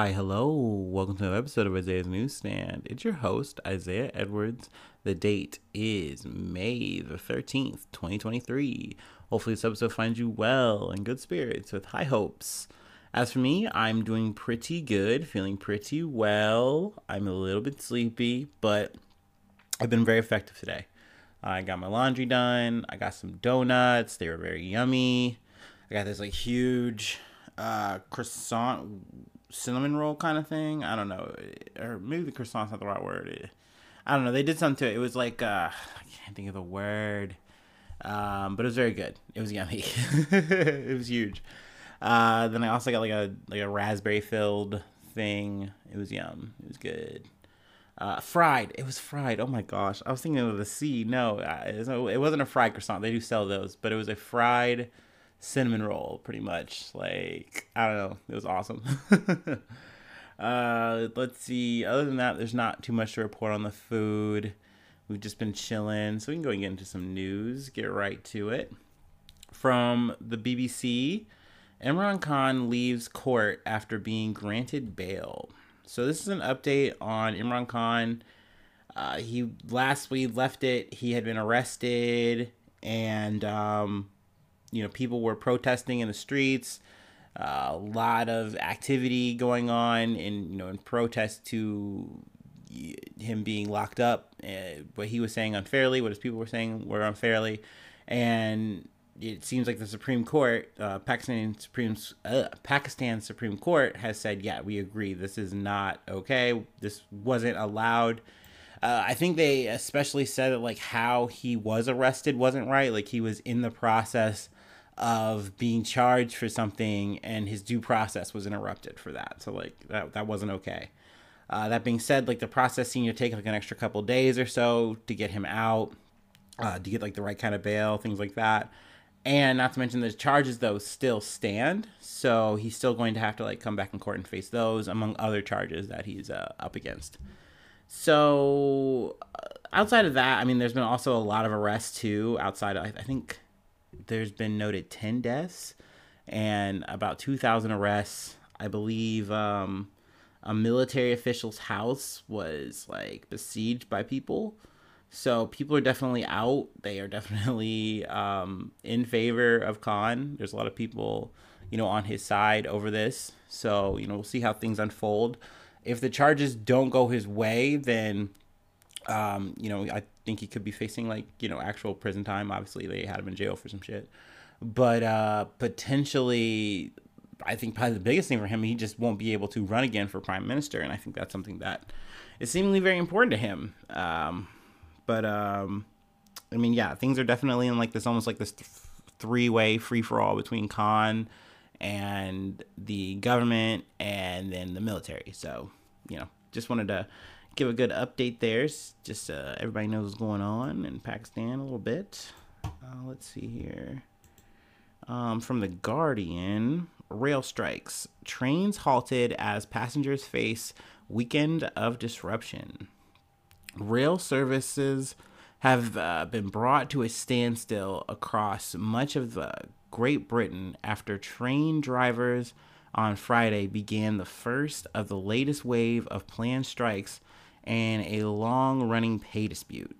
Hi, hello. Welcome to another episode of Isaiah's Newsstand. It's your host, Isaiah Edwards. The date is May the 13th, 2023. Hopefully, this episode finds you well and good spirits with high hopes. As for me, I'm doing pretty good, feeling pretty well. I'm a little bit sleepy, but I've been very effective today. I got my laundry done. I got some donuts. They were very yummy. I got this like huge uh, croissant cinnamon roll kind of thing. I don't know, or maybe the croissant's not the right word. I don't know. They did something to it. It was like uh, I can't think of the word, um, but it was very good. It was yummy. it was huge. Uh, then I also got like a like a raspberry filled thing. It was yum. It was good. Uh, fried. It was fried. Oh my gosh. I was thinking of the C. No, it wasn't a fried croissant. They do sell those, but it was a fried cinnamon roll, pretty much. Like I don't know. It was awesome. uh, let's see. Other than that, there's not too much to report on the food. We've just been chilling, so we can go and get into some news. Get right to it. From the BBC, Imran Khan leaves court after being granted bail. So this is an update on Imran Khan. Uh, he last we left it, he had been arrested, and um, you know people were protesting in the streets. Uh, a lot of activity going on in you know in protest to him being locked up. Uh, what he was saying unfairly, what his people were saying were unfairly, and it seems like the Supreme Court, uh, Pakistan Supreme uh, Pakistan Supreme Court has said, yeah, we agree. This is not okay. This wasn't allowed. Uh, I think they especially said that like how he was arrested wasn't right. Like he was in the process of being charged for something, and his due process was interrupted for that. So like that that wasn't okay. Uh, that being said, like the process seemed to take like an extra couple days or so to get him out, uh, to get like the right kind of bail, things like that. And not to mention the charges though still stand, so he's still going to have to like come back in court and face those among other charges that he's uh, up against. So uh, outside of that, I mean, there's been also a lot of arrests too. Outside, of, I think there's been noted ten deaths and about two thousand arrests. I believe um, a military official's house was like besieged by people. So people are definitely out. They are definitely um, in favor of Khan. There's a lot of people, you know, on his side over this. So you know, we'll see how things unfold. If the charges don't go his way, then um, you know, I think he could be facing like you know actual prison time. Obviously, they had him in jail for some shit, but uh, potentially, I think probably the biggest thing for him, he just won't be able to run again for prime minister, and I think that's something that is seemingly very important to him. Um, but um, I mean, yeah, things are definitely in like this almost like this th- three way free for all between Khan and the government and then the military. So you know, just wanted to give a good update there. Just uh, everybody knows what's going on in Pakistan a little bit. Uh, let's see here. Um, from the Guardian, rail strikes. Trains halted as passengers face weekend of disruption rail services have uh, been brought to a standstill across much of uh, Great Britain after train drivers on Friday began the first of the latest wave of planned strikes and a long running pay dispute.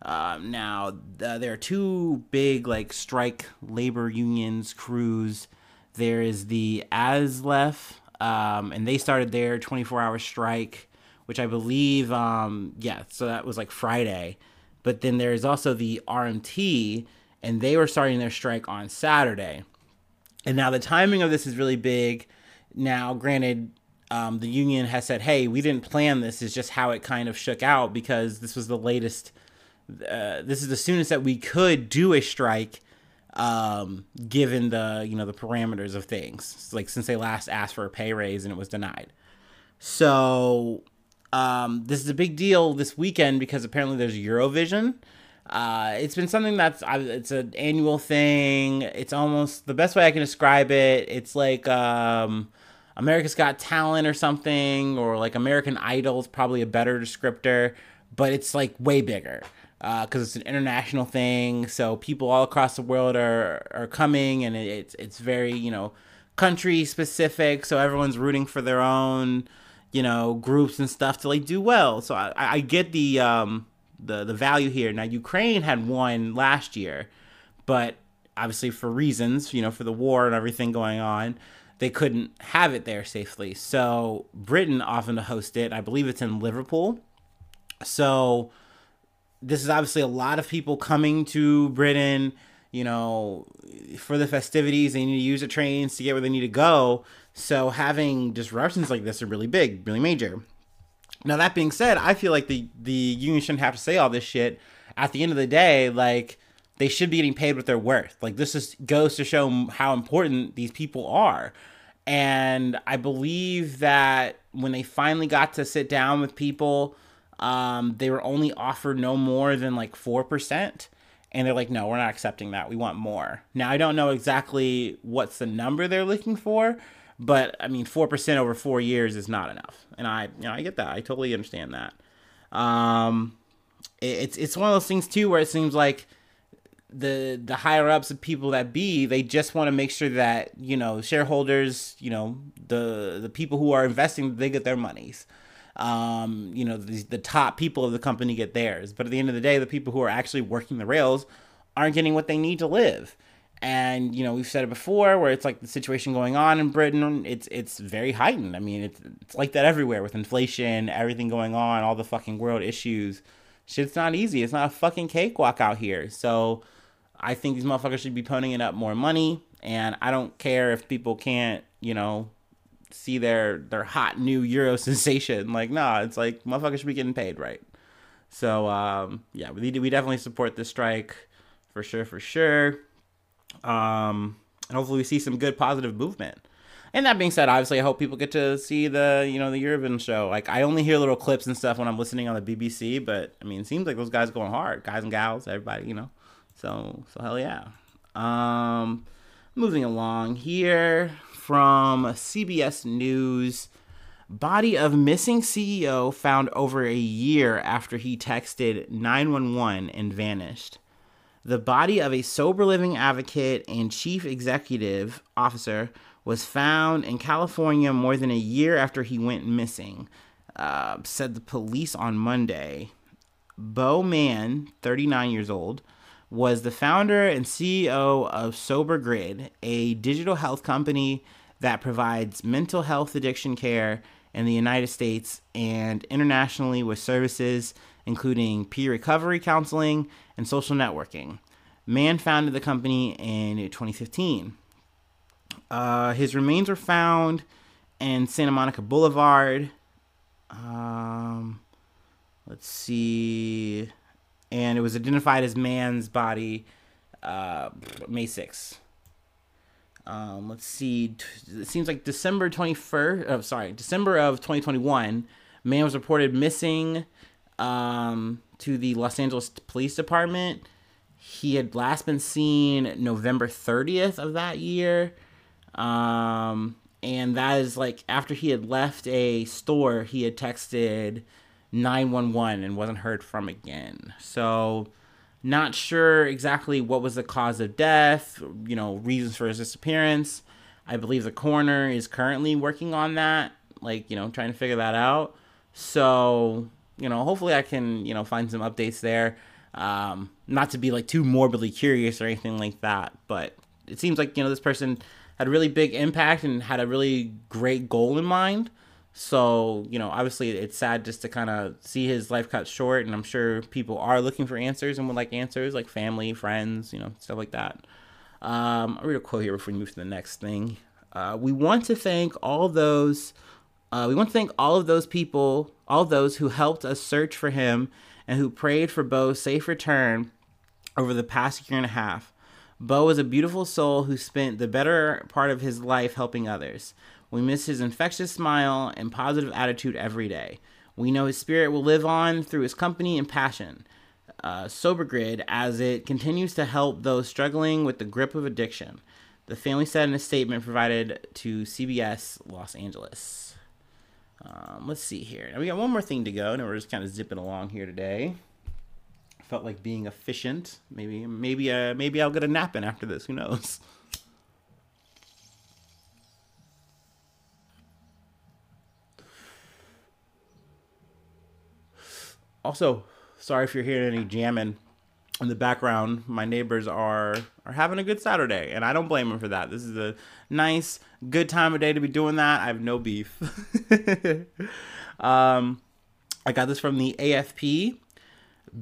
Uh, now, uh, there are two big like strike labor unions crews. There is the ASLEF, um, and they started their 24 hour strike which I believe, um, yeah, so that was like Friday. But then there's also the RMT, and they were starting their strike on Saturday. And now the timing of this is really big. Now, granted, um, the union has said, hey, we didn't plan this, is just how it kind of shook out because this was the latest, uh, this is the soonest that we could do a strike um, given the, you know, the parameters of things. Like since they last asked for a pay raise and it was denied. So um, this is a big deal this weekend because apparently there's Eurovision. Uh, it's been something that's it's an annual thing. It's almost the best way I can describe it. It's like um, America's Got Talent or something, or like American Idol is probably a better descriptor, but it's like way bigger because uh, it's an international thing. So people all across the world are are coming, and it's it's very you know country specific, so everyone's rooting for their own, you know, groups and stuff to like do well. So I, I get the um the the value here. Now Ukraine had won last year, but obviously for reasons, you know, for the war and everything going on, they couldn't have it there safely. So Britain often to host it. I believe it's in Liverpool. So this is obviously a lot of people coming to Britain, you know, for the festivities. They need to use the trains to get where they need to go. So having disruptions like this are really big, really major. Now that being said, I feel like the the union shouldn't have to say all this shit. At the end of the day, like they should be getting paid what they're worth. Like this just goes to show how important these people are. And I believe that when they finally got to sit down with people, um, they were only offered no more than like four percent. And they're like, no, we're not accepting that. We want more. Now I don't know exactly what's the number they're looking for, but I mean, four percent over four years is not enough, and I, you know, I get that. I totally understand that. Um, it, it's it's one of those things too where it seems like the the higher ups of people that be they just want to make sure that you know shareholders you know the the people who are investing they get their monies um you know the, the top people of the company get theirs but at the end of the day the people who are actually working the rails aren't getting what they need to live and you know we've said it before where it's like the situation going on in britain it's it's very heightened. I mean it's, it's like that everywhere with inflation everything going on all the fucking world issues. Shit's not easy. It's not a fucking cakewalk out here. So i think these motherfuckers should be ponying up more money. And i don't care if people can't you know see their their hot new euro sensation. Like nah it's like motherfuckers should be getting paid right. So um yeah we, we definitely support this strike for sure for sure um, and hopefully we see some good positive movement. And that being said, obviously I hope people get to see the you know the Eurovision show. Like I only hear little clips and stuff when I'm listening on the BBC, but I mean it seems like those guys going hard, guys and gals, everybody, you know. So so hell yeah. Um, moving along here from CBS News. Body of missing CEO found over a year after he texted 911 and vanished the body of a sober living advocate and chief executive officer was found in California more than a year after he went missing, uh, said the police on Monday. Bo Mann, 39 years old, was the founder and CEO of Sober Grid, a digital health company that provides mental health addiction care in the United States and internationally with services including peer recovery counseling and social networking. Mann founded the company in 2015. Uh, his remains were found in Santa Monica Boulevard. Um, let's see. And it was identified as Mann's body uh, May 6th. Um, let's see. It seems like December 21st. Oh, sorry, December of 2021. Mann was reported missing um, to the Los Angeles Police Department. He had last been seen November 30th of that year. Um, and that is like after he had left a store, he had texted 911 and wasn't heard from again. So, not sure exactly what was the cause of death, you know, reasons for his disappearance. I believe the coroner is currently working on that, like, you know, trying to figure that out. So, you know, hopefully I can, you know, find some updates there. Um, not to be like too morbidly curious or anything like that, but it seems like you know this person had a really big impact and had a really great goal in mind. So you know, obviously, it's sad just to kind of see his life cut short, and I'm sure people are looking for answers and would like answers, like family, friends, you know, stuff like that. Um, I'll read a quote here before we move to the next thing. Uh, we want to thank all those. Uh, we want to thank all of those people, all those who helped us search for him and who prayed for Bo's safe return over the past year and a half. Bo is a beautiful soul who spent the better part of his life helping others. We miss his infectious smile and positive attitude every day. We know his spirit will live on through his company and passion. Uh, Sober Grid as it continues to help those struggling with the grip of addiction. The family said in a statement provided to CBS Los Angeles. Um, let's see here. Now we got one more thing to go, and we're just kind of zipping along here today. Felt like being efficient. Maybe, maybe, uh, maybe I'll get a nap in after this. Who knows? Also, sorry if you're hearing any jamming in the background. My neighbors are are having a good Saturday, and I don't blame them for that. This is a nice, good time of day to be doing that. I have no beef. um, I got this from the AFP.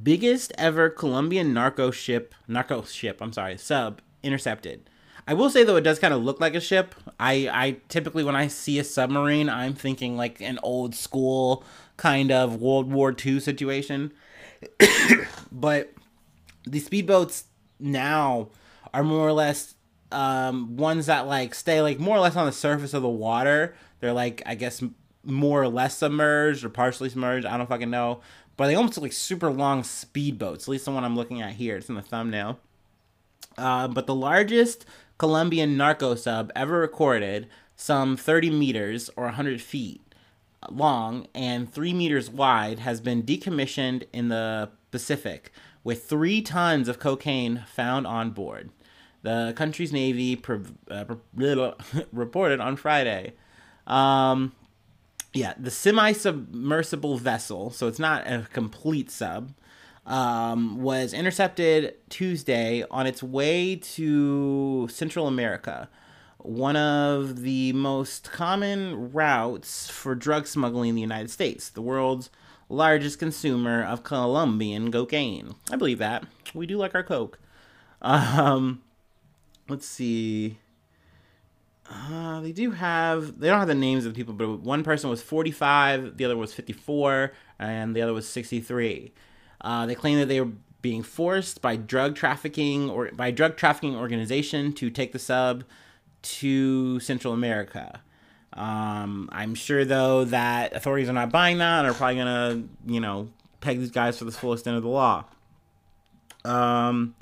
Biggest ever Colombian narco ship, narco ship. I'm sorry, sub intercepted. I will say though, it does kind of look like a ship. I I typically when I see a submarine, I'm thinking like an old school kind of World War II situation. but the speedboats now are more or less um, ones that like stay like more or less on the surface of the water. They're like I guess more or less submerged or partially submerged. I don't fucking know. But they almost look like super long speedboats. At least the one I'm looking at here. It's in the thumbnail. Uh, but the largest Colombian narco sub ever recorded, some 30 meters or 100 feet long and 3 meters wide, has been decommissioned in the Pacific with 3 tons of cocaine found on board. The country's Navy pre- uh, reported on Friday. Um, yeah, the semi submersible vessel, so it's not a complete sub, um, was intercepted Tuesday on its way to Central America, one of the most common routes for drug smuggling in the United States, the world's largest consumer of Colombian cocaine. I believe that. We do like our Coke. Um, let's see. Uh, they do have. They don't have the names of the people, but one person was 45, the other was 54, and the other was 63. Uh, they claim that they were being forced by drug trafficking or by drug trafficking organization to take the sub to Central America. Um, I'm sure though that authorities are not buying that and are probably gonna, you know, peg these guys for the full extent of the law. Um,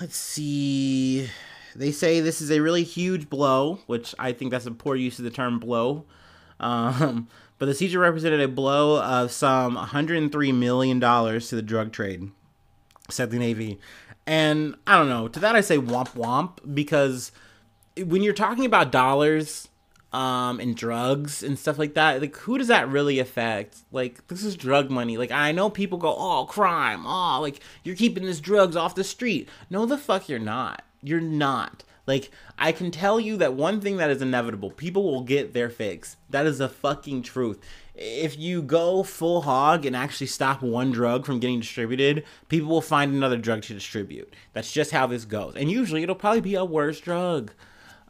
let's see. They say this is a really huge blow, which I think that's a poor use of the term blow. Um, but the seizure represented a blow of some $103 million to the drug trade, said the Navy. And I don't know, to that I say womp womp, because when you're talking about dollars um, and drugs and stuff like that, like who does that really affect? Like this is drug money. Like I know people go, oh crime, oh like you're keeping this drugs off the street. No, the fuck you're not. You're not. Like, I can tell you that one thing that is inevitable people will get their fix. That is a fucking truth. If you go full hog and actually stop one drug from getting distributed, people will find another drug to distribute. That's just how this goes. And usually it'll probably be a worse drug.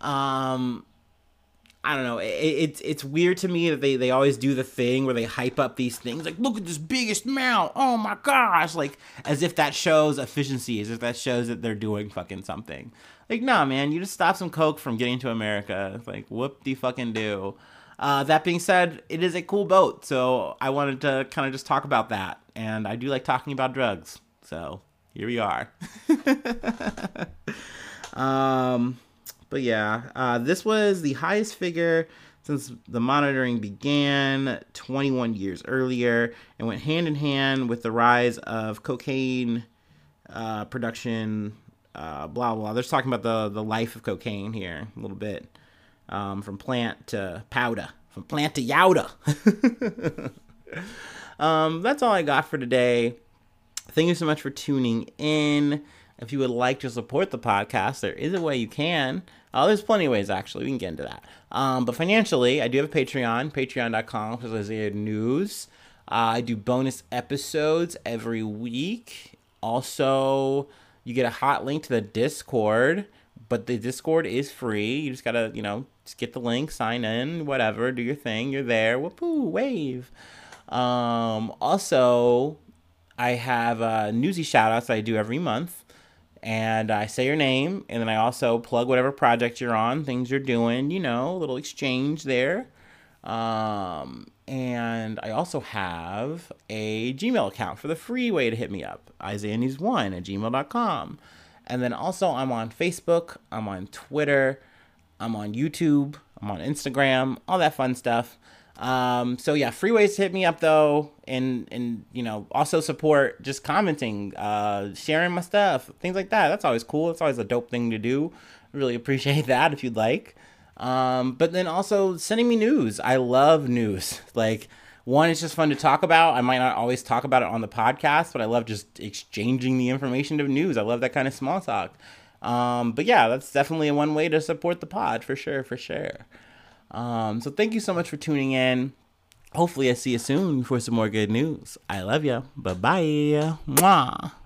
Um, I don't know. It, it's it's weird to me that they, they always do the thing where they hype up these things like, look at this biggest mount. Oh my gosh! Like as if that shows efficiency, as if that shows that they're doing fucking something. Like, nah, man, you just stop some coke from getting to America. It's like, whoop de fucking do. Uh, that being said, it is a cool boat, so I wanted to kind of just talk about that. And I do like talking about drugs, so here we are. um, but yeah, uh, this was the highest figure since the monitoring began 21 years earlier and went hand in hand with the rise of cocaine uh, production uh, blah blah. They're talking about the the life of cocaine here a little bit, um, from plant to powder, from plant to yowda. um, that's all I got for today. Thank you so much for tuning in. If you would like to support the podcast, there is a way you can. Uh, there's plenty of ways, actually. We can get into that. Um, but financially, I do have a Patreon, patreon.com Isaiah News. Uh, I do bonus episodes every week. Also, you get a hot link to the Discord, but the Discord is free. You just gotta, you know, just get the link, sign in, whatever, do your thing. You're there. Whoopoo, wave. Um, also, I have uh, newsy shout outs I do every month. And I say your name, and then I also plug whatever project you're on, things you're doing, you know, a little exchange there. Um, and I also have a Gmail account for the free way to hit me up, isaiahnews1 at gmail.com. And then also, I'm on Facebook, I'm on Twitter, I'm on YouTube, I'm on Instagram, all that fun stuff. Um, so yeah, freeways hit me up though, and and you know also support just commenting, uh, sharing my stuff, things like that. That's always cool. It's always a dope thing to do. Really appreciate that if you'd like. Um, but then also sending me news. I love news. Like one, it's just fun to talk about. I might not always talk about it on the podcast, but I love just exchanging the information of news. I love that kind of small talk. Um, but yeah, that's definitely one way to support the pod for sure, for sure. Um, so thank you so much for tuning in. Hopefully, I see you soon for some more good news. I love you. Bye bye. Mwah.